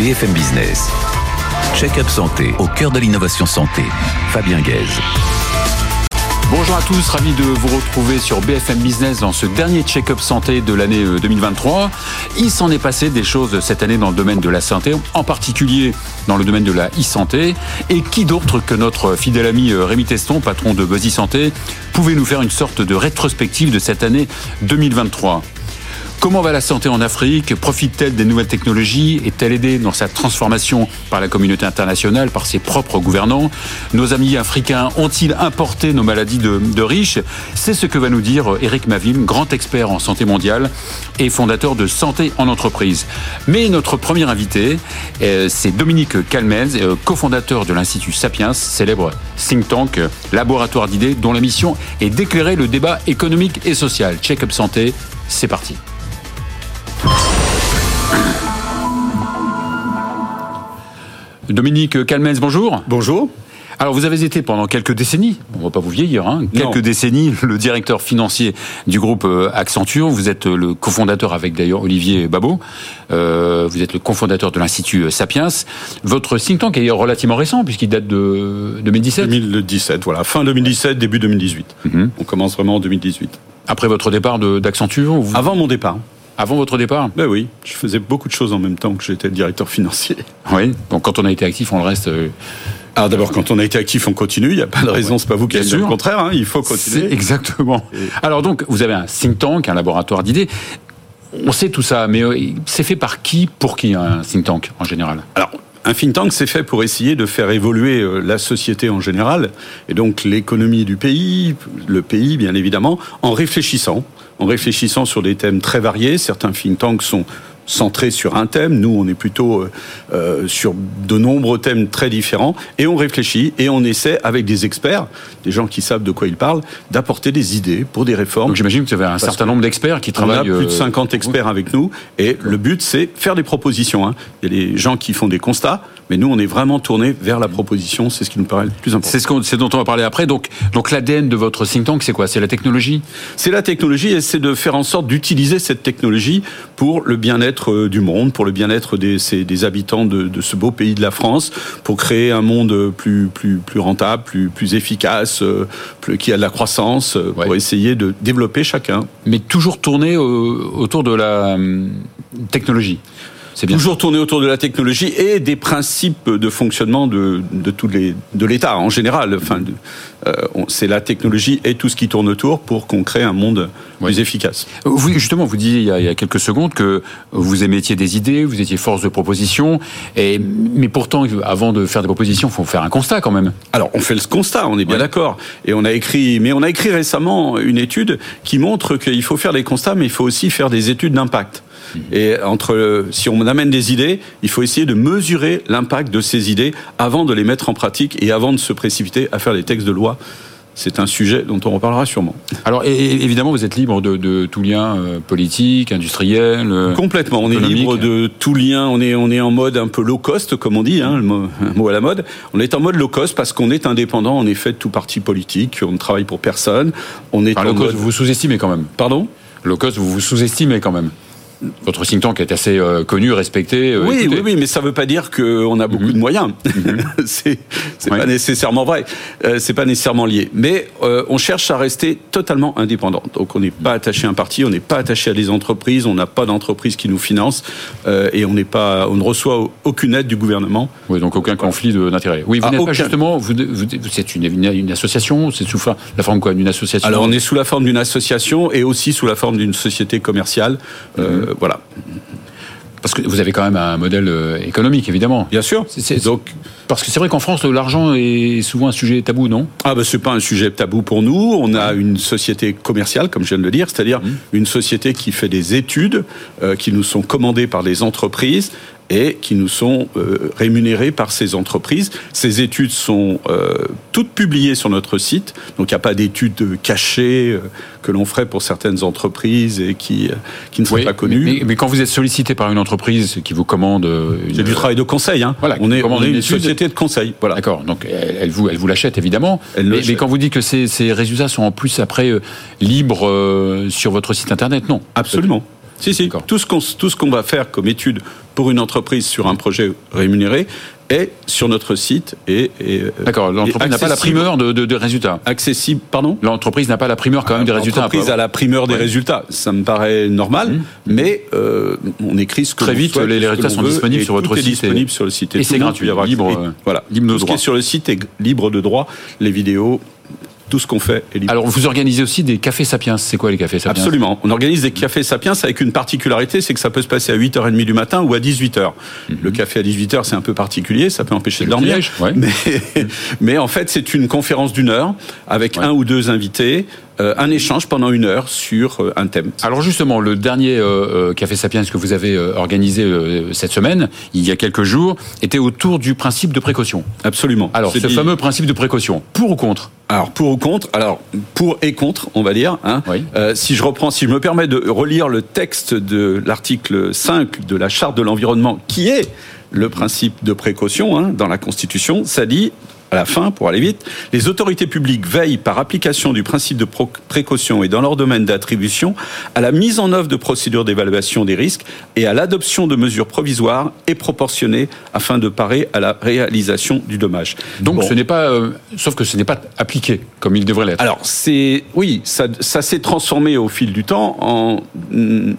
BFM Business. Check-up santé au cœur de l'innovation santé. Fabien Guèze. Bonjour à tous, ravi de vous retrouver sur BFM Business dans ce dernier check-up santé de l'année 2023. Euh, Il s'en est passé des choses cette année dans le domaine de la santé, en particulier dans le domaine de la e-santé. Et qui d'autre que notre fidèle ami euh, Rémi Teston, patron de Buzzy Santé, pouvait nous faire une sorte de rétrospective de cette année 2023 Comment va la santé en Afrique Profite-t-elle des nouvelles technologies Est-elle aidée dans sa transformation par la communauté internationale, par ses propres gouvernants Nos amis africains ont-ils importé nos maladies de, riches C'est ce que va nous dire Eric Mavim, grand expert en santé mondiale et fondateur de Santé en entreprise. Mais notre premier invité, euh, c'est Dominique Calmez, euh, cofondateur de l'Institut Sapiens, célèbre think tank, laboratoire d'idées dont la mission est d'éclairer le débat économique et social. Check-up santé, c'est parti. Dominique Calmez, bonjour. Bonjour. Alors vous avez été pendant quelques décennies, on ne va pas vous vieillir, hein, quelques Non. décennies, le directeur financier du groupe euh, Accenture. Vous êtes euh, le cofondateur avec d'ailleurs Olivier Babot. Euh, vous êtes le cofondateur de l'Institut Sapiens. Votre think tank est relativement récent puisqu'il date de 2017. 2017, voilà. Fin 2017, début 2018. Mhm. On commence vraiment en 2018. Après votre départ d'Accenture, vous- Avant mon départ. Avant votre départ Ben oui, je faisais beaucoup de choses en même temps que j'étais directeur financier. Oui. Donc quand on a été actif, on le reste. euh, Alors d'abord, quand on a été actif, on continue. Il n'y a pas de raison, c'est pas vous qui sûr. le contraire. hein, il faut continuer. exactement. Alors donc, vous avez un think tank, un laboratoire d'idées. On sait tout ça, mais euh, c'est fait par qui, pour qui un think tank en général? Alors, un think tank, c'est fait pour essayer de faire évoluer euh, la société en général, et donc l'économie du pays, le pays, bien évidemment, en réfléchissant, en réfléchissant sur des thèmes très variés. Certains think tanks sont centrés sur un thème, nous on est plutôt euh, euh, sur de nombreux thèmes très différents, et on réfléchit et on essaie avec des experts, des gens qui savent de quoi ils parlent, d'apporter des idées pour des réformes. Donc j'imagine que vous avez un certain nombre d'experts qui On a travaillent. plus de euh, 50 experts avec nous et le but c'est faire des propositions. hein. Il y a des gens qui font des constats, mais nous on est vraiment tourné vers la proposition, c'est ce qui nous paraît le plus important. C'est ce, qu'on- c'est dont on va parler après. Donc, donc l'ADN de votre think tank, c'est quoi? C'est la technologie? C'est la technologie et c'est de faire en sorte d'utiliser cette technologie pour le bien-être euh, du monde, pour le bien-être des, des habitants de, de ce beau pays de la France, pour créer un monde plus, plus, plus rentable, plus, plus efficace, euh, plus- qui a de la croissance, euh, pour essayer de développer chacun. mais toujours tourné au- autour de la technologie. C'est bien. Toujours tourner autour de la technologie et des principes de fonctionnement de, de tous les de l'État en général. Enfin, euh, c'est la technologie et tout ce qui tourne autour pour qu'on crée un monde Oui. plus efficace. Vous, justement, vous disiez il y, a, il y a quelques secondes que vous émettiez des idées, vous étiez force de proposition, et, mais pourtant, avant de faire des propositions, il faut faire un constat quand même. Alors, on fait le constat, on est bien Ouais. d'accord. Et on a écrit, mais on a écrit récemment une étude qui montre qu'il faut faire des constats, mais il faut aussi faire des études d'impact. Et entre, si on amène des idées, il faut essayer de mesurer l'impact de ces idées avant de les mettre en pratique et avant de se précipiter à faire les textes de loi. C'est un sujet dont on reparlera sûrement. Alors, et- évidemment, vous êtes libre de, de tout lien euh, politique, industriel. euh, Complètement, on est libre de tout lien, on est, on est en mode un peu low cost, comme on dit, hein, le mot, un mot à la mode. On est en mode low cost parce qu'on est indépendant, en effet, de tout parti politique, on ne travaille pour personne. On est Enfin, en low cost, mode... vous sous-estimez quand même. Pardon? Low cost, vous vous sous-estimez quand même. Votre think tank est assez euh, connu, respecté. euh, oui, oui, oui, mais ça ne veut pas dire qu'on a beaucoup de moyens. c'est c'est pas nécessairement vrai. Euh, c'est pas nécessairement lié. Mais on cherche à rester totalement indépendant. Donc on n'est pas attaché à un parti, on n'est pas attaché à des entreprises, on n'a pas d'entreprise qui nous finance et on n'est pas, on ne reçoit aucune aide du gouvernement. Oui, donc aucun conflit d'intérêt. Oui, vous Ah, n'êtes pas justement, vous, vous, c'est une, une, une association, c'est sous la forme quoi, d'une association. Alors on est sous la forme d'une association et aussi sous la forme d'une société commerciale. Voilà. Parce que vous avez quand même un modèle euh, économique, évidemment. Bien sûr. Donc Parce que c'est vrai qu'en France, l'argent est souvent un sujet tabou, non? Ah ben c'est pas un sujet tabou pour nous. On a une société commerciale, comme je viens de le dire, c'est-à-dire une société qui fait des études euh, qui nous sont commandées par des entreprises et qui nous sont euh, rémunérées par ces entreprises. Ces études sont euh, toutes publiées sur notre site, donc il n'y a pas d'études cachées euh, que l'on ferait pour certaines entreprises et qui, euh, qui ne sont Oui, pas connues. Mais, mais quand vous êtes sollicité par une entreprise qui vous commande euh, une... C'est du travail de conseil. Hein. Voilà, on est, on est une société de conseil. Voilà. D'accord, donc elle, elle vous, elle vous l'achète évidemment. Elle mais, mais quand vous dites que ces, ces résultats sont en plus après euh, libres euh, sur votre site internet, non Absolument. Si, si. Tout ce qu'on tout ce qu'on va faire comme étude pour une entreprise sur un projet rémunéré est sur notre site et, euh, d'accord. L'entreprise n'a pas la primeur de, de, résultats. Accessible, pardon. L'entreprise n'a pas la primeur quand même des résultats. L'entreprise a la primeur des résultats. Ça me paraît normal, mmh. mais euh, on écrit ce que très vite. les, résultats sont disponibles sur votre site. Disponible sur le site et, c'est gratuit, libre. voilà, libre de droit. Ce qui est sur le site est libre de droit. Les vidéos, tout ce qu'on fait est libre. Alors, vous organisez aussi des cafés sapiens. C'est quoi les cafés sapiens Absolument. On organise des cafés sapiens avec une particularité, c'est que ça peut se passer à 8h30 du matin ou à 18h. Mhm. Le café à 18h, c'est un peu particulier, ça peut empêcher de dormir. mais, mais, en fait, c'est une conférence d'une heure avec un ou deux invités euh, un échange pendant une heure sur euh, un thème. Alors justement, le dernier euh, Café Sapiens que vous avez organisé cette semaine, il y a quelques jours, était autour du principe de précaution. Absolument. Alors ce fameux principe de précaution, pour ou contre? Alors pour ou contre, alors pour et contre, on va dire. Hein. si je reprends, si je me permets de relire le texte de l'article 5 de la charte de l'environnement, qui est le principe de précaution hein, dans la Constitution, ça dit à la fin, pour aller vite, les autorités publiques veillent par application du principe de précaution et dans leur domaine d'attribution à la mise en œuvre de procédures d'évaluation des risques et à l'adoption de mesures provisoires et proportionnées afin de parer à la réalisation du dommage. Donc ce n'est pas, euh, sauf que ce n'est pas appliqué comme il devrait l'être. Alors c'est, oui, ça, ça s'est transformé au fil du temps en une,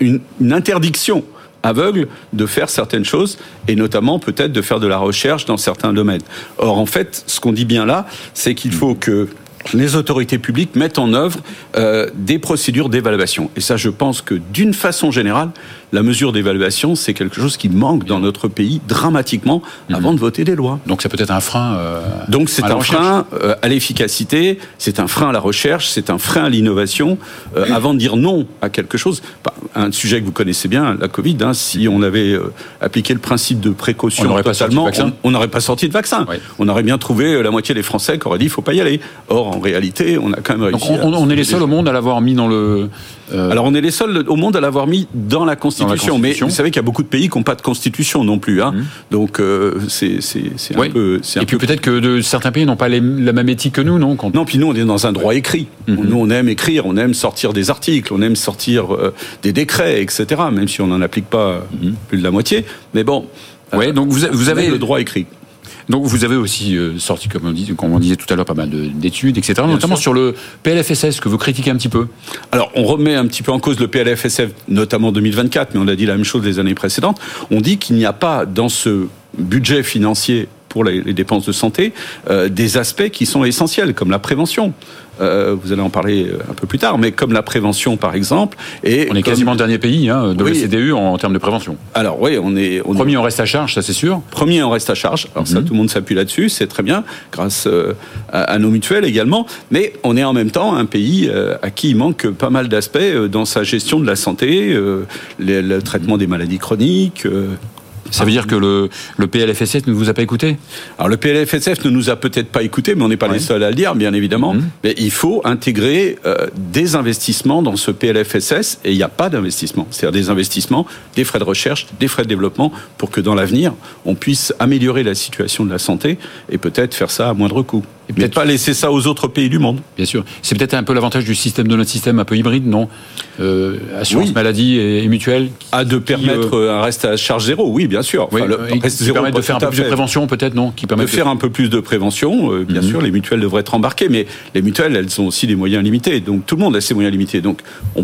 une interdiction aveugle de faire certaines choses et notamment peut-être de faire de la recherche dans certains domaines. Or, en fait, ce qu'on dit bien là, c'est qu'il faut que les autorités publiques mettent en œuvre euh, des procédures d'évaluation. Et ça, je pense que d'une façon générale, la mesure d'évaluation, c'est quelque chose qui manque dans notre pays dramatiquement avant de voter des lois. Donc c'est peut-être un frein. Euh, Donc c'est un frein euh, à l'efficacité, c'est un frein à la recherche, c'est un frein à l'innovation. Euh, avant de dire non à quelque chose, bah, un sujet que vous connaissez bien, la Covid. Hein, si on avait appliqué le principe de précaution on totalement, on n'aurait pas sorti de vaccin. On aurait bien trouvé la moitié des Français qui auraient dit il faut pas y aller. Or en réalité, on a quand même réussi. Donc, on, est les seuls au monde à l'avoir mis dans le. Alors on est les seuls au monde à l'avoir mis dans la Constitution mais vous savez qu'il y a beaucoup de pays qui n'ont pas de constitution non plus. Hein. Mmh. Donc euh, c'est un peu. Et puis peut-être que de, certains pays n'ont pas la même éthique que nous, non Non, puis nous on est dans un droit écrit. Mmh. Nous on aime écrire, on aime sortir des articles, on aime sortir euh, des décrets, etc. Même si on n'en applique pas mmh. plus de la moitié. Mais bon. Ouais, donc vous, vous avez le droit écrit. Donc vous avez aussi euh, sorti, comme on, dit, comme on, disait tout à l'heure, pas mal d'études, etc., notamment sur le PLFSS, que vous critiquez un petit peu. Alors on remet un petit peu en cause le PLFSS, notamment 2024, mais on a dit la même chose des années précédentes. On dit qu'il n'y a pas dans ce budget financier pour les, dépenses de santé euh, des aspects qui sont essentiels, comme la prévention. Euh, vous allez en parler euh, un peu plus tard, mais comme la prévention par exemple. Et on est quasiment le dernier pays hein, de l'OCDE en, termes de prévention. Alors oui, on est... On Premier, on reste à charge, ça c'est sûr. Premier, on reste à charge. Alors ça, mhm. tout le monde s'appuie là-dessus, c'est très bien, grâce à, nos mutuelles également. Mais on est en même temps un pays à qui il manque pas mal d'aspects dans sa gestion de la santé, le traitement des maladies chroniques, ça veut dire que le, le PLFSF ne vous a pas écouté Alors le PLFSF ne nous a peut-être pas écouté, mais on n'est pas les seuls à le dire, bien évidemment. Mhm. Mais il faut intégrer euh, des investissements dans ce PLFSS, et il n'y a pas d'investissement. C'est-à-dire des investissements, des frais de recherche, des frais de développement, pour que dans l'avenir, on puisse améliorer la situation de la santé et peut-être faire ça à moindre coût. Et peut-être pas laisser ça aux autres pays du monde. Bien sûr. C'est peut-être un peu l'avantage du système de notre système un peu hybride, non? Euh, Assurance maladie et, mutuelle. À de permettre euh, un reste à charge zéro, oui, bien sûr. Enfin, le, de faire un peu plus de prévention, peut-être, non? Qui permet de, faire un peu plus de prévention, euh, bien mhm. sûr. Les mutuelles devraient être embarquées, mais les mutuelles, elles ont aussi des moyens limités. Donc tout le monde a ses moyens limités. Donc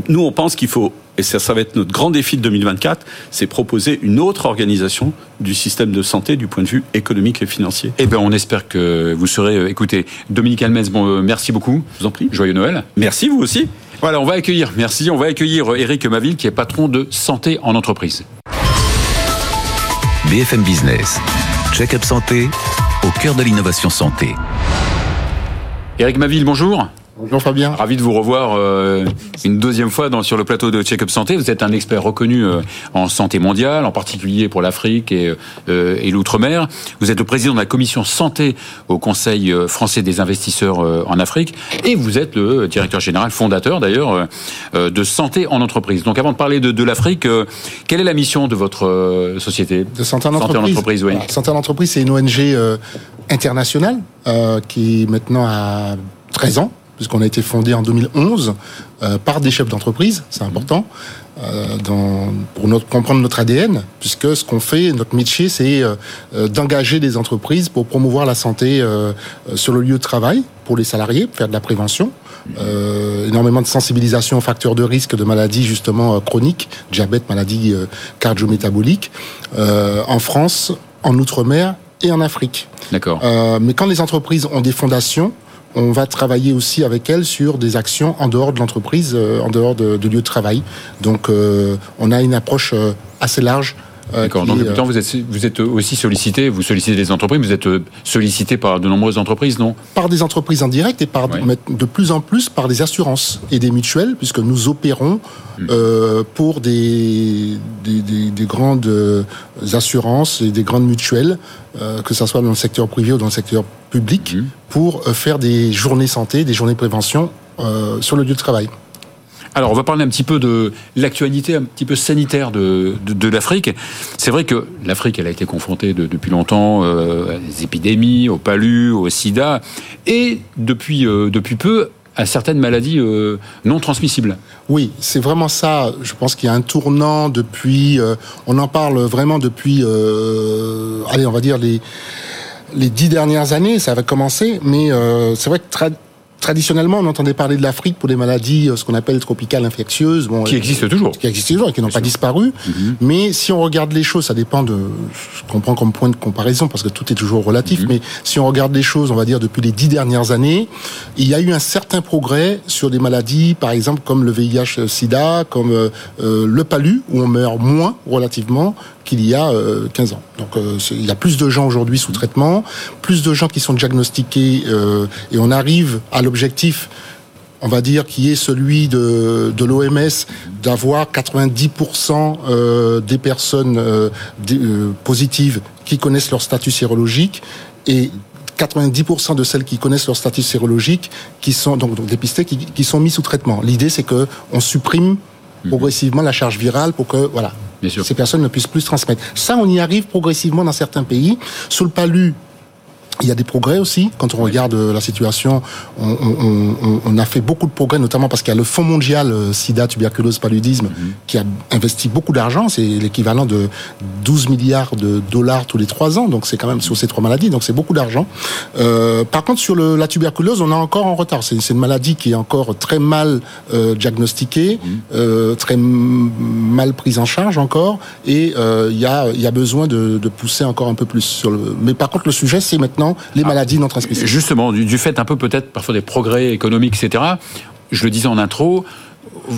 nous, on pense qu'il faut et ça, ça va être notre grand défi de 2024, c'est proposer une autre organisation du système de santé du point de vue économique et financier. Eh bien, on espère que vous serez euh, écouté. Dominique Almez, bon, euh, merci beaucoup. Je vous en prie. Joyeux Noël. Merci, vous aussi. Voilà, on va accueillir, merci, on va accueillir Eric Maville, qui est patron de Santé en entreprise. BFM Business, check-up santé, au cœur de l'innovation santé. Eric Maville, bonjour. Bonjour Fabien. Ravi de vous revoir euh, une deuxième fois dans, sur le plateau de Check-up Santé. Vous êtes un expert reconnu euh, en santé mondiale, en particulier pour l'Afrique et, euh, et l'outre-mer. Vous êtes le président de la commission santé au Conseil français des investisseurs en Afrique et vous êtes le directeur général, fondateur d'ailleurs, de santé en entreprise. Donc avant de parler de, de l'Afrique, quelle est la mission de votre société? De santé en santé entreprise. En entreprise oui. Santé en entreprise, c'est une ONG internationale qui maintenant a 13 ans puisqu'on a été fondé en 2011 euh, par des chefs d'entreprise, c'est important. dans, pour notre, comprendre notre ADN, puisque ce qu'on fait, notre métier, c'est d'engager des entreprises pour promouvoir la santé sur le lieu de travail pour les salariés, pour faire de la prévention. énormément de sensibilisation aux facteurs de risque de maladies justement chroniques, diabète, maladies cardio-métaboliques, en France, en Outre-mer et en Afrique. D'accord. mais quand les entreprises ont des fondations, on va travailler aussi avec elles sur des actions en dehors de l'entreprise, euh, en dehors de, de, lieu de travail. Donc, euh, on a une approche euh, assez large D'accord. Donc, temps, vous êtes, vous êtes aussi sollicité, vous sollicitez des entreprises, vous êtes euh, sollicité par de nombreuses entreprises, non? Par des entreprises indirectes et par de plus en plus par des assurances et des mutuelles, puisque nous opérons hmm. euh, pour des, des, des, grandes assurances et des grandes mutuelles, que ce soit dans le secteur privé ou dans le secteur public, hmm. pour faire des journées santé, des journées prévention sur le lieu de travail. Alors, on va parler un petit peu de l'actualité un petit peu sanitaire de, de, l'Afrique. C'est vrai que l'Afrique, elle a été confrontée depuis longtemps euh, à des épidémies, au palu, au sida, et depuis, euh, depuis peu à certaines maladies euh, non transmissibles. Oui, c'est vraiment ça. Je pense qu'il y a un tournant depuis. on en parle vraiment depuis. allez, on va dire les les dix dernières années. Ça va commencer, mais c'est vrai que traditionnellement, on entendait parler de l'Afrique pour des maladies, euh, ce qu'on appelle tropicales infectieuses. Bon, qui existent toujours. Qui existent toujours et qui n'ont pas disparu. Mhm. Mais si on regarde les choses, ça dépend de ce qu'on prend comme point de comparaison, parce que tout est toujours relatif. Mhm. Mais si on regarde les choses, on va dire depuis les dix dernières années, il y a eu un certain progrès sur des maladies, par exemple comme le VIH-Sida, comme euh, euh, le palu, où on meurt moins relativement qu'il y a 15 ans. Donc il y a plus de gens aujourd'hui sous traitement, plus de gens qui sont diagnostiqués et on arrive à l'objectif on va dire, qui est celui de, de l'OMS, d'avoir 90% euh, des personnes euh, euh, positives qui connaissent leur statut sérologique et 90% de celles qui connaissent leur statut sérologique, qui sont donc, dépistées, qui, sont mis sous traitement. L'idée, c'est que on supprime mhm. progressivement la charge virale pour que voilà ces personnes ne puissent plus transmettre. Ça, on y arrive progressivement dans certains pays. Sous le palu, il y a des progrès aussi. Quand on regarde euh, la situation, on, a fait beaucoup de progrès, notamment parce qu'il y a le Fonds mondial euh, SIDA, tuberculose, paludisme, mhm. qui a investi beaucoup d'argent. C'est l'équivalent de 12 milliards de dollars tous les trois ans. Donc c'est quand même sur ces trois maladies. Donc c'est beaucoup d'argent. Euh, par contre, sur la tuberculose, on est encore en retard. C'est une maladie qui est encore très mal diagnostiquée, mhm. très mal prise en charge encore. Et il y, a, y a besoin de, de, pousser encore un peu plus. Sur le... Mais par contre, le sujet, c'est maintenant les ah, maladies non transmissibles. Justement, du, fait un peu peut-être parfois des progrès économiques, etc. Je le disais en intro,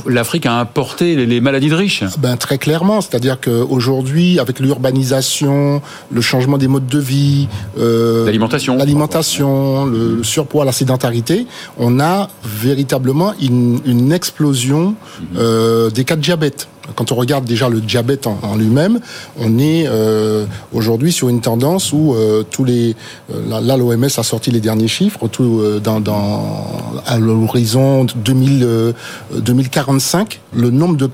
l'Afrique a importé les, maladies de riches. Ben, très clairement, c'est-à-dire qu'aujourd'hui, avec l'urbanisation, le changement des modes de vie, euh, l'alimentation, l'alimentation, le, surpoids, la sédentarité, on a véritablement une, explosion mhm. euh, des cas de diabète. Quand on regarde déjà le diabète en, lui-même, on est euh, aujourd'hui sur une tendance où euh, tous les euh, là l'OMS a sorti les derniers chiffres tout dans, dans à l'horizon 2045 le nombre de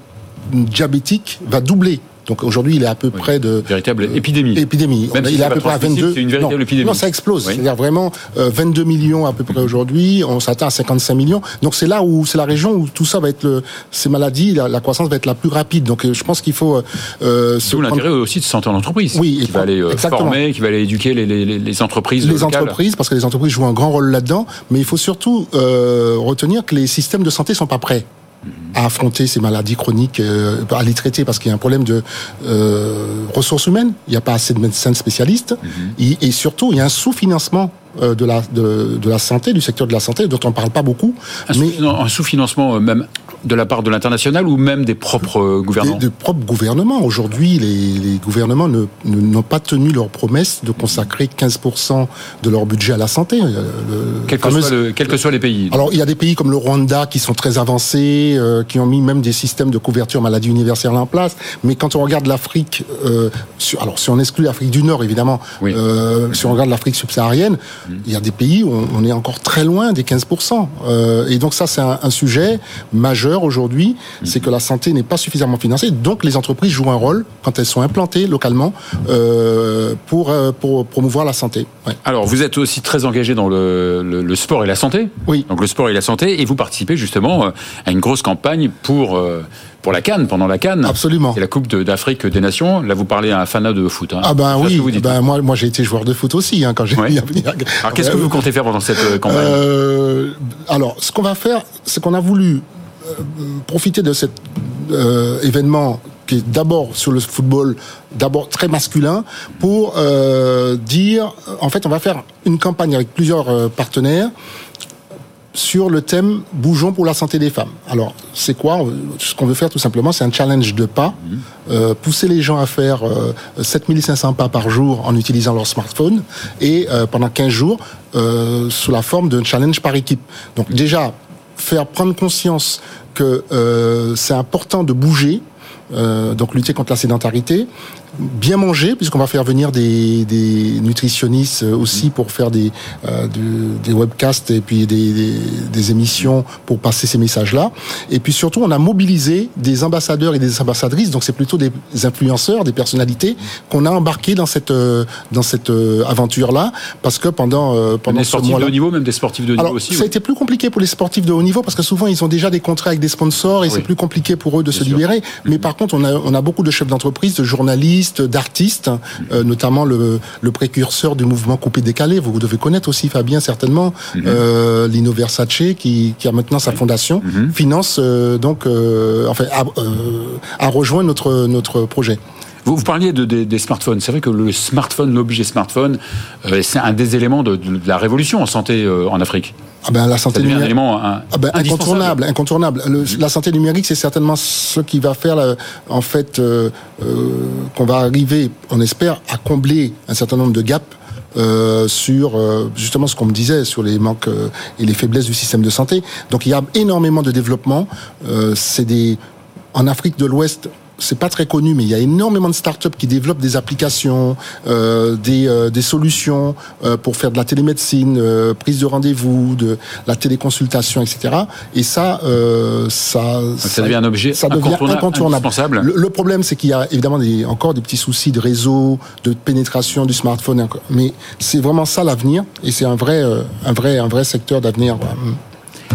diabétiques va doubler donc aujourd'hui, il est à peu près de véritable épidémie. Épidémie. il est à peu près à 22. C'est une véritable épidémie. Non, ça explose. C'est-à-dire vraiment 22 euh, millions à peu près aujourd'hui. On s'atteint à 55 millions. Donc c'est là où c'est la région où tout ça va être le, ces maladies, la, croissance va être la plus rapide. Donc euh, je pense qu'il faut. Euh, D'où l'intérêt aussi de santé en entreprise. Oui, qui va aller euh, former, qui va aller éduquer les, les, les entreprises. Les entreprises, parce que les entreprises jouent un grand rôle là-dedans. Mais il faut surtout retenir que les systèmes de santé sont pas prêts à affronter ces maladies chroniques, euh, à les traiter parce qu'il y a un problème de euh, ressources humaines. Il n'y a pas assez de médecins spécialistes mhm. et, surtout il y a un sous-financement euh, de la de, de, la santé, du secteur de la santé, dont on ne parle pas beaucoup. Un mais sous-financement même de la part de l'international ou même des propres euh, gouvernements Des, propres gouvernements. Aujourd'hui, les, gouvernements n'ont ne, pas tenu leur promesse de consacrer 15% de leur budget à la santé. Euh, quels que, soient les pays. Alors, il y a des pays comme le Rwanda qui sont très avancés, euh, qui ont mis même des systèmes de couverture maladie universelle en place. Mais quand on regarde l'Afrique, alors si on exclut l'Afrique du Nord, évidemment, si on regarde l'Afrique subsaharienne, mm. il y a des pays où on, est encore très loin des 15%. et donc ça, c'est un sujet majeur majeur aujourd'hui, c'est que la santé n'est pas suffisamment financée. Donc les entreprises jouent un rôle quand elles sont implantées localement euh, pour, euh, pour promouvoir la santé. Ouais. Alors vous êtes aussi très engagé dans le, le, le, sport et la santé. Oui. Donc le sport et la santé, et vous participez justement euh, à une grosse campagne pour pour la Cannes, pendant la Cannes. Absolument. C'est la Coupe d'Afrique des Nations. Là, vous parlez à un fanat de foot. Hein. Ah ben oui, ben, moi, moi j'ai été joueur de foot aussi hein, quand j'ai ouais. Alors qu'est-ce que vous comptez faire pendant cette campagne? Euh, Alors, ce qu'on va faire, c'est qu'on a voulu profiter de cet euh, événement qui est d'abord sur le football, d'abord très masculin, pour euh, dire, en fait, on va faire une campagne avec plusieurs euh, partenaires sur le thème Bougeons pour la santé des femmes. Alors, c'est quoi? Ce qu'on veut faire tout simplement, c'est un challenge de pas, euh, pousser les gens à faire euh, 7500 pas par jour en utilisant leur smartphone et euh, pendant 15 jours euh, sous la forme d'un challenge par équipe. Donc déjà, faire prendre conscience que euh, c'est important de bouger, euh, donc lutter contre la sédentarité, bien manger puisqu'on va faire venir des, des, nutritionnistes aussi pour faire des, euh, de, des webcasts et puis des, des, des, émissions pour passer ces messages-là. Et puis surtout, on a mobilisé des ambassadeurs et des ambassadrices, donc c'est plutôt des influenceurs, des personnalités qu'on a embarqués dans cette dans cette aventure-là parce que pendant euh, pendant des sportifs de haut niveau, même des sportifs de haut niveau aussi. Ça a été plus compliqué pour les sportifs de haut niveau parce que souvent ils ont déjà des contrats avec des sponsors et oui. c'est plus compliqué pour eux de bien se sûr. libérer. Mais par contre, on a on a beaucoup de chefs d'entreprise, de journalistes d'artistes, euh, notamment le, le, précurseur du mouvement coupé décalé. Vous devez connaître aussi Fabien certainement, mm -hmm. euh, Lino Versace qui, qui a maintenant sa fondation, mm -hmm. finance euh, donc enfin a, a, rejoint notre notre projet. Vous, vous parliez de, de, des smartphones. C'est vrai que le smartphone, l'objet smartphone, euh, c'est un des éléments de, de, la révolution en santé euh, en Afrique. Ah ben, la santé numérique. Un élément un, ah ben, incontournable, incontournable. Le, mmh. La santé numérique, c'est certainement ce qui va faire, la, en fait, euh, qu'on va arriver, on espère, à combler un certain nombre de gaps euh, sur euh, justement ce qu'on me disait sur les manques euh, et les faiblesses du système de santé. Donc il y a énormément de développement. c'est des en Afrique de l'Ouest, c'est pas très connu, mais il y a énormément de startups qui développent des applications, euh, des, euh, des, solutions euh, pour faire de la télémédecine, euh, prise de rendez-vous, de la téléconsultation, etc. Et ça, ça, ça, ça, devient un objet ça devient incontournable. indispensable. Le, le, problème, c'est qu'il y a évidemment des, encore des petits soucis de réseau, de pénétration du smartphone, mais c'est vraiment ça l'avenir, et c'est un vrai, un vrai, un vrai secteur d'avenir.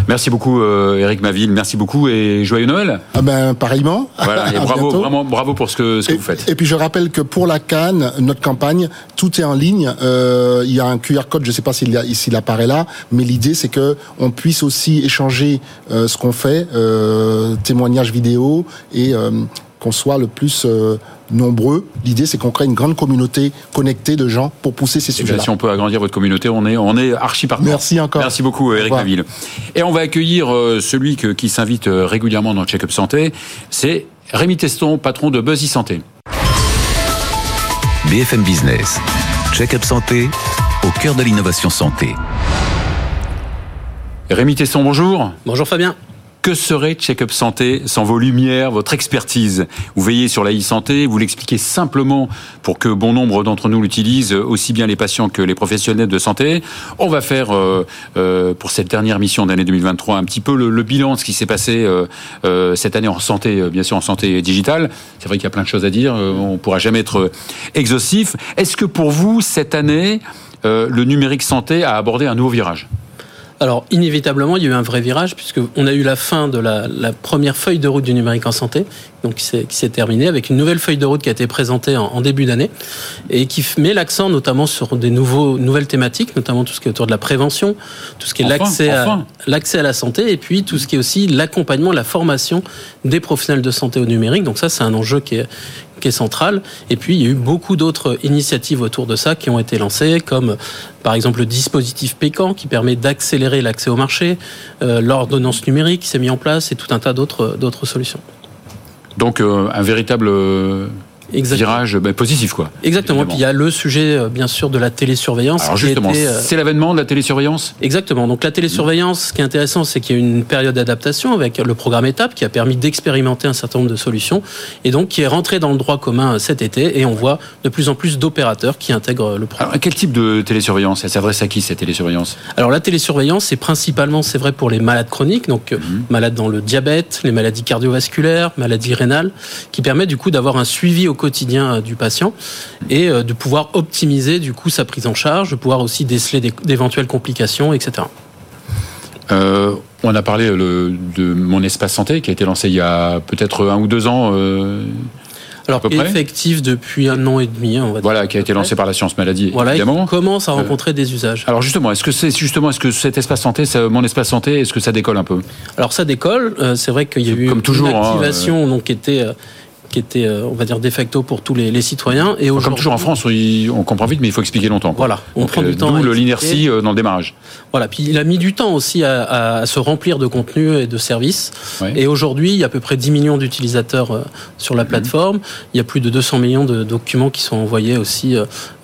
Merci beaucoup euh, Eric Maville, merci beaucoup et joyeux Noël. Ah ben pareillement. Voilà, et bravo, vraiment bravo pour ce que, ce que et, vous faites. Et puis je rappelle que pour la Cannes, notre campagne, tout est en ligne. Euh, il y a un QR code, je ne sais pas s'il, apparaît là, mais l'idée c'est que on puisse aussi échanger euh, ce qu'on fait, euh, témoignages vidéo et euh, qu'on soit le plus euh, nombreux. L'idée, c'est qu'on crée une grande communauté connectée de gens pour pousser ces sujets. Si on peut agrandir votre communauté, on est, on est archi partant. Merci encore. Merci beaucoup, Eric Naville. Et on va accueillir euh, celui que, qui s'invite euh, régulièrement dans Check-up Santé. C'est Rémi Teston, patron de Buzzy Santé. BFM Business. Check-up Santé, au cœur de l'innovation santé. Rémi Teston, bonjour. Bonjour Fabien. Que serait Check-up Santé sans vos lumières, votre expertise Vous veillez sur la e-santé, vous l'expliquez simplement pour que bon nombre d'entre nous l'utilisent, aussi bien les patients que les professionnels de santé. On va faire euh, euh, pour cette dernière mission d'année 2023 un petit peu le, bilan de ce qui s'est passé euh, cette année en santé, bien sûr en santé digitale. C'est vrai qu'il y a plein de choses à dire, on ne pourra jamais être exhaustif. Est-ce que pour vous, cette année, le numérique santé a abordé un nouveau virage? Alors, inévitablement, il y a eu un vrai virage, puisqu'on a eu la fin de la, la, première feuille de route du numérique en santé, donc qui s'est terminée, avec une nouvelle feuille de route qui a été présentée en, en début d'année, et qui met l'accent notamment sur des nouveaux, nouvelles thématiques, notamment tout ce qui est autour de la prévention, tout ce qui est enfin, l'accès enfin. à, à la santé, et puis tout ce qui est aussi l'accompagnement, la formation des professionnels de santé au numérique. Donc ça, c'est un enjeu qui est, qui est centrale. Et puis, il y a eu beaucoup d'autres initiatives autour de ça qui ont été lancées, comme par exemple le dispositif PECAN qui permet d'accélérer l'accès au marché, euh, l'ordonnance numérique qui s'est mis en place et tout un tas d'autres solutions. Donc, euh, un véritable virage ben, positif, quoi. Exactement. Puis il y a le sujet, euh, bien sûr, de la télésurveillance. Alors justement, euh, c'est l'avènement de la télésurveillance? Exactement. Donc la télésurveillance, ce qui est intéressant, c'est qu'il y a eu une période d'adaptation avec le programme étape qui a permis d'expérimenter un certain nombre de solutions et donc qui est rentré dans le droit commun cet été et on voit de plus en plus d'opérateurs qui intègrent le programme. Alors, quel type de télésurveillance? Elle s'adresse à qui cette télésurveillance? Alors la télésurveillance, c'est principalement, c'est vrai pour les malades chroniques, donc euh, mhm. malades dans le diabète, les maladies cardiovasculaires, maladies rénales, qui permet du coup d'avoir un suivi au quotidien euh, du patient et euh, de pouvoir optimiser du coup sa prise en charge, de pouvoir aussi déceler d'éventuelles complications, etc. on a parlé de mon espace santé qui a été lancé il y a peut-être un ou deux ans. Alors, effectif depuis un an et demi, on va dire. Voilà, qui a été lancé par la science maladie, voilà, évidemment. commence à euh, rencontrer des usages. Alors justement, est-ce que c'est justement, est-ce que cet espace santé, mon espace santé, est-ce que ça décolle un peu? Alors ça décolle. Euh, c'est vrai qu'il y a eu Comme toujours, une hein, activation donc qui était euh, qui était, euh, on va dire, de facto pour tous les, citoyens. Et Comme toujours en France, on comprend vite, mais il faut expliquer longtemps. Voilà, on prend du euh, temps. D'où l'inertie euh, dans le démarrage. Voilà, puis il a mis du temps aussi à, se remplir de contenu et de services. Et aujourd'hui, il y a à peu près 10 millions d'utilisateurs sur la mhm. plateforme. Il y a plus de 200 millions de documents qui sont envoyés aussi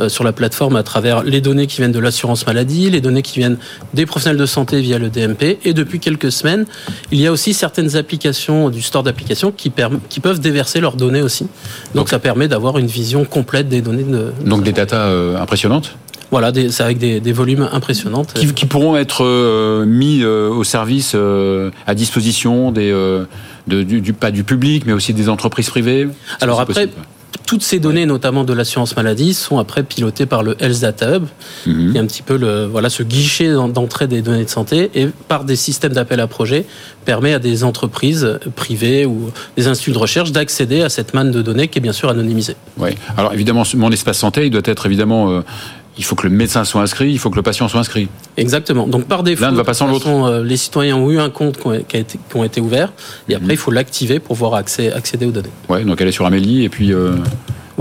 sur la plateforme à travers les données qui viennent de l'assurance maladie, les données qui viennent des professionnels de santé via le DMP. Et depuis quelques semaines, il y a aussi certaines applications du store d'applications qui, qui peuvent déverser leurs données aussi. Donc, ça permet d'avoir une vision complète des données. De, donc des datas euh, impressionnantes voilà, c'est avec des, volumes impressionnants. Qui, pourront être euh, mis euh, au service, à disposition des, du, pas du public, mais aussi des entreprises privées? Alors après, toutes ces données, notamment de l'assurance maladie, sont après pilotées par le Health Data Hub, mhm. qui est un petit peu le, voilà, ce guichet d'entrée des données de santé, et par des systèmes d'appel à projet, permet à des entreprises privées ou des instituts de recherche d'accéder à cette manne de données qui est bien sûr anonymisée. Oui. Alors évidemment, mon espace santé, il doit être évidemment euh, il faut que le médecin soit inscrit, il faut que le patient soit inscrit. Exactement. Donc par défaut, l'un ne va pas sans l'autre. Euh, les citoyens ont eu un compte qui, a été, qui ont été ouverts, et après mhm. il faut l'activer pour pouvoir accéder, accéder aux données. Ouais, donc aller sur Amélie et puis. Euh,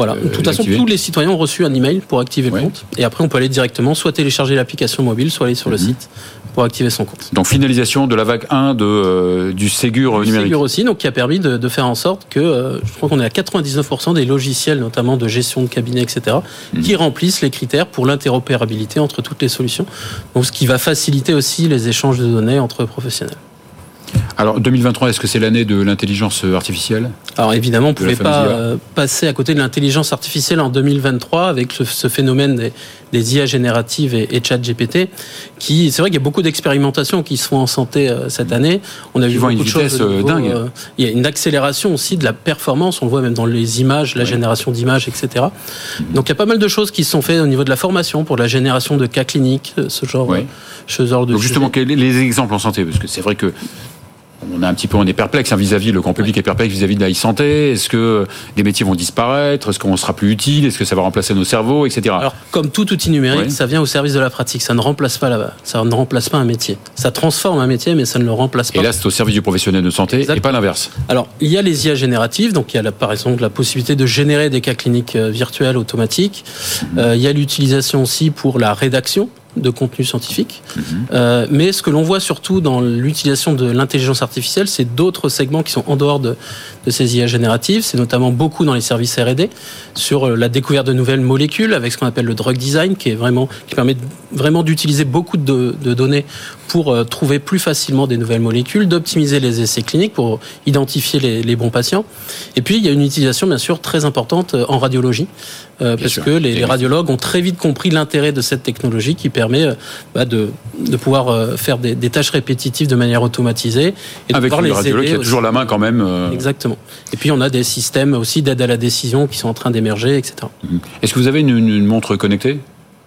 voilà. de toute façon, tous les citoyens ont reçu un email pour activer le compte, et après on peut aller directement soit télécharger l'application mobile, soit aller sur le mhm. site pour activer son compte. Donc finalisation de la vague 1 de, euh, du Ségur numérique. Ségur aussi, donc qui a permis de, faire en sorte que euh, je crois qu'on est à 99% des logiciels, notamment de gestion de cabinet, etc., mhm. qui remplissent les critères pour l'interopérabilité entre toutes les solutions. Donc ce qui va faciliter aussi les échanges de données entre professionnels. Alors 2023, est-ce que c'est l'année de l'intelligence artificielle? Alors évidemment, on ne pouvait pas euh, passer à côté de l'intelligence artificielle en 2023 avec ce, phénomène des, IA génératives et, chat GPT. Qui, c'est vrai qu'il y a beaucoup d'expérimentations qui se font en santé euh, cette année. On a vu beaucoup une de choses. Euh, dingue. il y a une accélération aussi de la performance. On le voit même dans les images, la génération d'images, etc. Donc il y a pas mal de choses qui se sont faites au niveau de la formation pour la génération de cas cliniques, ce genre, ce genre de. Donc justement, les exemples en santé, parce que c'est vrai que on est un petit peu on est perplexe hein, vis-à-vis le grand public est perplexe vis-à-vis de la e-santé. Est-ce que les métiers vont disparaître? Est-ce qu'on sera plus utile? Est-ce que ça va remplacer nos cerveaux, etc. Alors comme tout outil numérique, ça vient au service de la pratique. Ça ne remplace pas la, ça ne remplace pas un métier. Ça transforme un métier, mais ça ne le remplace pas. Et là, c'est au service du professionnel de santé et pas l'inverse. Alors il y a les IA génératives, donc il y a la, par exemple la possibilité de générer des cas cliniques euh, virtuels automatiques. Euh, il y a l'utilisation aussi pour la rédaction de contenu scientifique. Mhm. Euh, mais ce que l'on voit surtout dans l'utilisation de l'intelligence artificielle, c'est d'autres segments qui sont en dehors de, ces IA génératives. C'est notamment beaucoup dans les services R&D sur euh, la découverte de nouvelles molécules avec ce qu'on appelle le drug design, qui est vraiment qui permet vraiment d'utiliser beaucoup de, données pour euh, trouver plus facilement des nouvelles molécules, d'optimiser les essais cliniques pour identifier les, les, bons patients. Et puis il y a une utilisation bien sûr très importante en radiologie euh, parce que les, radiologues ont très vite compris l'intérêt de cette technologie qui permet euh, bah, de, de, pouvoir euh, faire des, des, tâches répétitives de manière automatisée. Et Avec le radiologue qui a toujours la main quand même. Exactement. Et puis on a des systèmes aussi d'aide à la décision qui sont en train d'émerger, etc. Mhm. Est-ce que vous avez une, montre connectée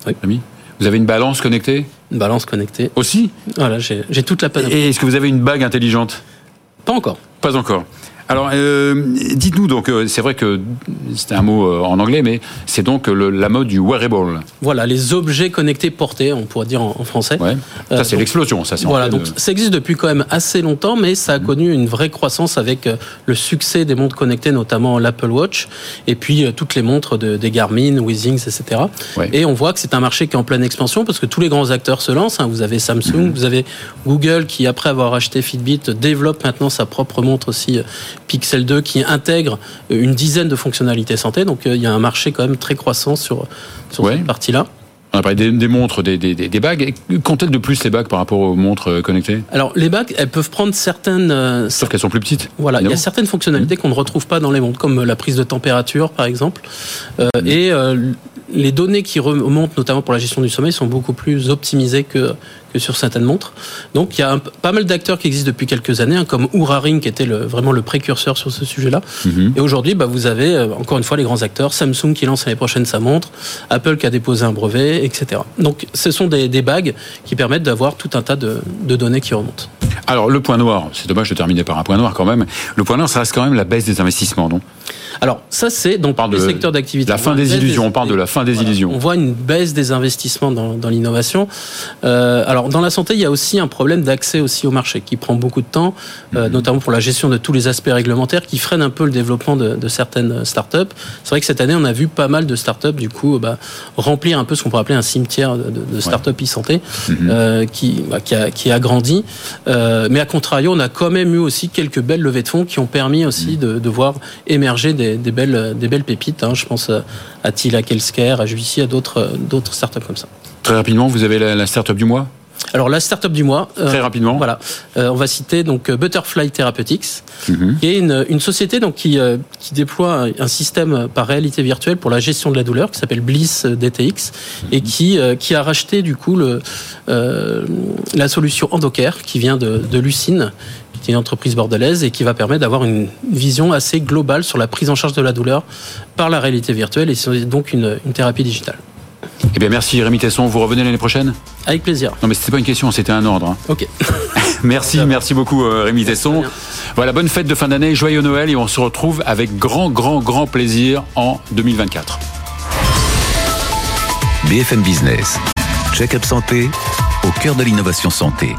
Oui. Ami vous avez une balance connectée? Une balance connectée. Aussi? Voilà, j'ai toute la panoplie. Et est-ce que vous avez une bague intelligente? Pas encore. Pas encore. Alors, euh, dites-nous donc, euh, c'est vrai que c'était un mot euh, en anglais, mais c'est donc la mode du wearable. Voilà, les objets connectés portés, on pourrait dire en, français. Ouais. Ça, c'est l'explosion, ça. Voilà, donc ça existe depuis quand même assez longtemps, mais ça a mmh. connu une vraie croissance avec le succès des montres connectées, notamment l'Apple Watch, et puis toutes les montres de, des Garmin, Withings, etc. Et on voit que c'est un marché qui est en pleine expansion parce que tous les grands acteurs se lancent. Hein. Vous avez Samsung, mmh. vous avez Google qui, après avoir acheté Fitbit, développe maintenant sa propre montre aussi Pixel 2 qui intègre une dizaine de fonctionnalités santé. Donc il y a un marché quand même très croissant sur, sur cette partie-là. On a parlé des, montres, des, des, des bagues. Qu'ont-elles de plus les bagues par rapport aux montres euh, connectées? Alors les bagues, elles peuvent prendre certaines. Euh, Sauf qu'elles sont plus petites. Voilà, il y a certaines fonctionnalités mmh. qu'on ne retrouve pas dans les montres, comme la prise de température par exemple. Euh, mmh. Et les données qui remontent, notamment pour la gestion du sommeil, sont beaucoup plus optimisées que, que sur certaines montres. Donc il y a pas mal d'acteurs qui existent depuis quelques années, hein, comme Oura Ring qui était le, vraiment le précurseur sur ce sujet-là. Mhm. Et aujourd'hui, bah, vous avez euh, encore une fois les grands acteurs, Samsung qui lance l'année prochaine sa montre, Apple qui a déposé un brevet, etc. Donc ce sont des, des bagues qui permettent d'avoir tout un tas de, de données qui remontent. Alors le point noir, c'est dommage de terminer par un point noir quand même. Le point noir, ça reste quand même la baisse des investissements, non? Alors ça c'est donc le secteur d'activité. La fin des illusions. on parle de la fin des illusions. On voit une baisse des investissements dans, dans l'innovation. Euh, alors dans la santé, il y a aussi un problème d'accès aussi au marché qui prend beaucoup de temps, euh, mhm. notamment pour la gestion de tous les aspects réglementaires, qui freine un peu le développement de, de certaines startups. C'est vrai que cette année, on a vu pas mal de startups du coup bah, remplir un peu ce qu'on pourrait appeler un cimetière de, de startups e-santé mhm. euh, qui, bah, qui, a, qui a grandi. Euh, mais à contrario, on a quand même eu aussi quelques belles levées de fonds qui ont permis aussi de, voir émerger des belles, pépites. Hein. Je pense à Tila Kelsker, à Juicy, à d'autres startups comme ça. Très rapidement, vous avez la, startup du mois? Alors la startup du mois. Euh, Très rapidement. Voilà, euh, on va citer donc Butterfly Therapeutics, mhm. qui est une, une, société donc qui, euh, qui déploie un, système par réalité virtuelle pour la gestion de la douleur qui s'appelle Bliss DTX et mhm. qui qui a racheté du coup le la solution Endocare qui vient de, de Lucine qui est une entreprise bordelaise et qui va permettre d'avoir une vision assez globale sur la prise en charge de la douleur par la réalité virtuelle et donc une, une thérapie digitale. Eh bien, merci Rémi Tesson. Vous revenez l'année prochaine? Avec plaisir. Non, mais c'était pas une question, c'était un ordre. Hein. Ok. merci, merci beaucoup euh, Rémi Tesson. Voilà, bonne fête de fin d'année, joyeux Noël et on se retrouve avec grand, grand, grand plaisir en 2024. BFM Business. Check-up santé au cœur de l'innovation santé.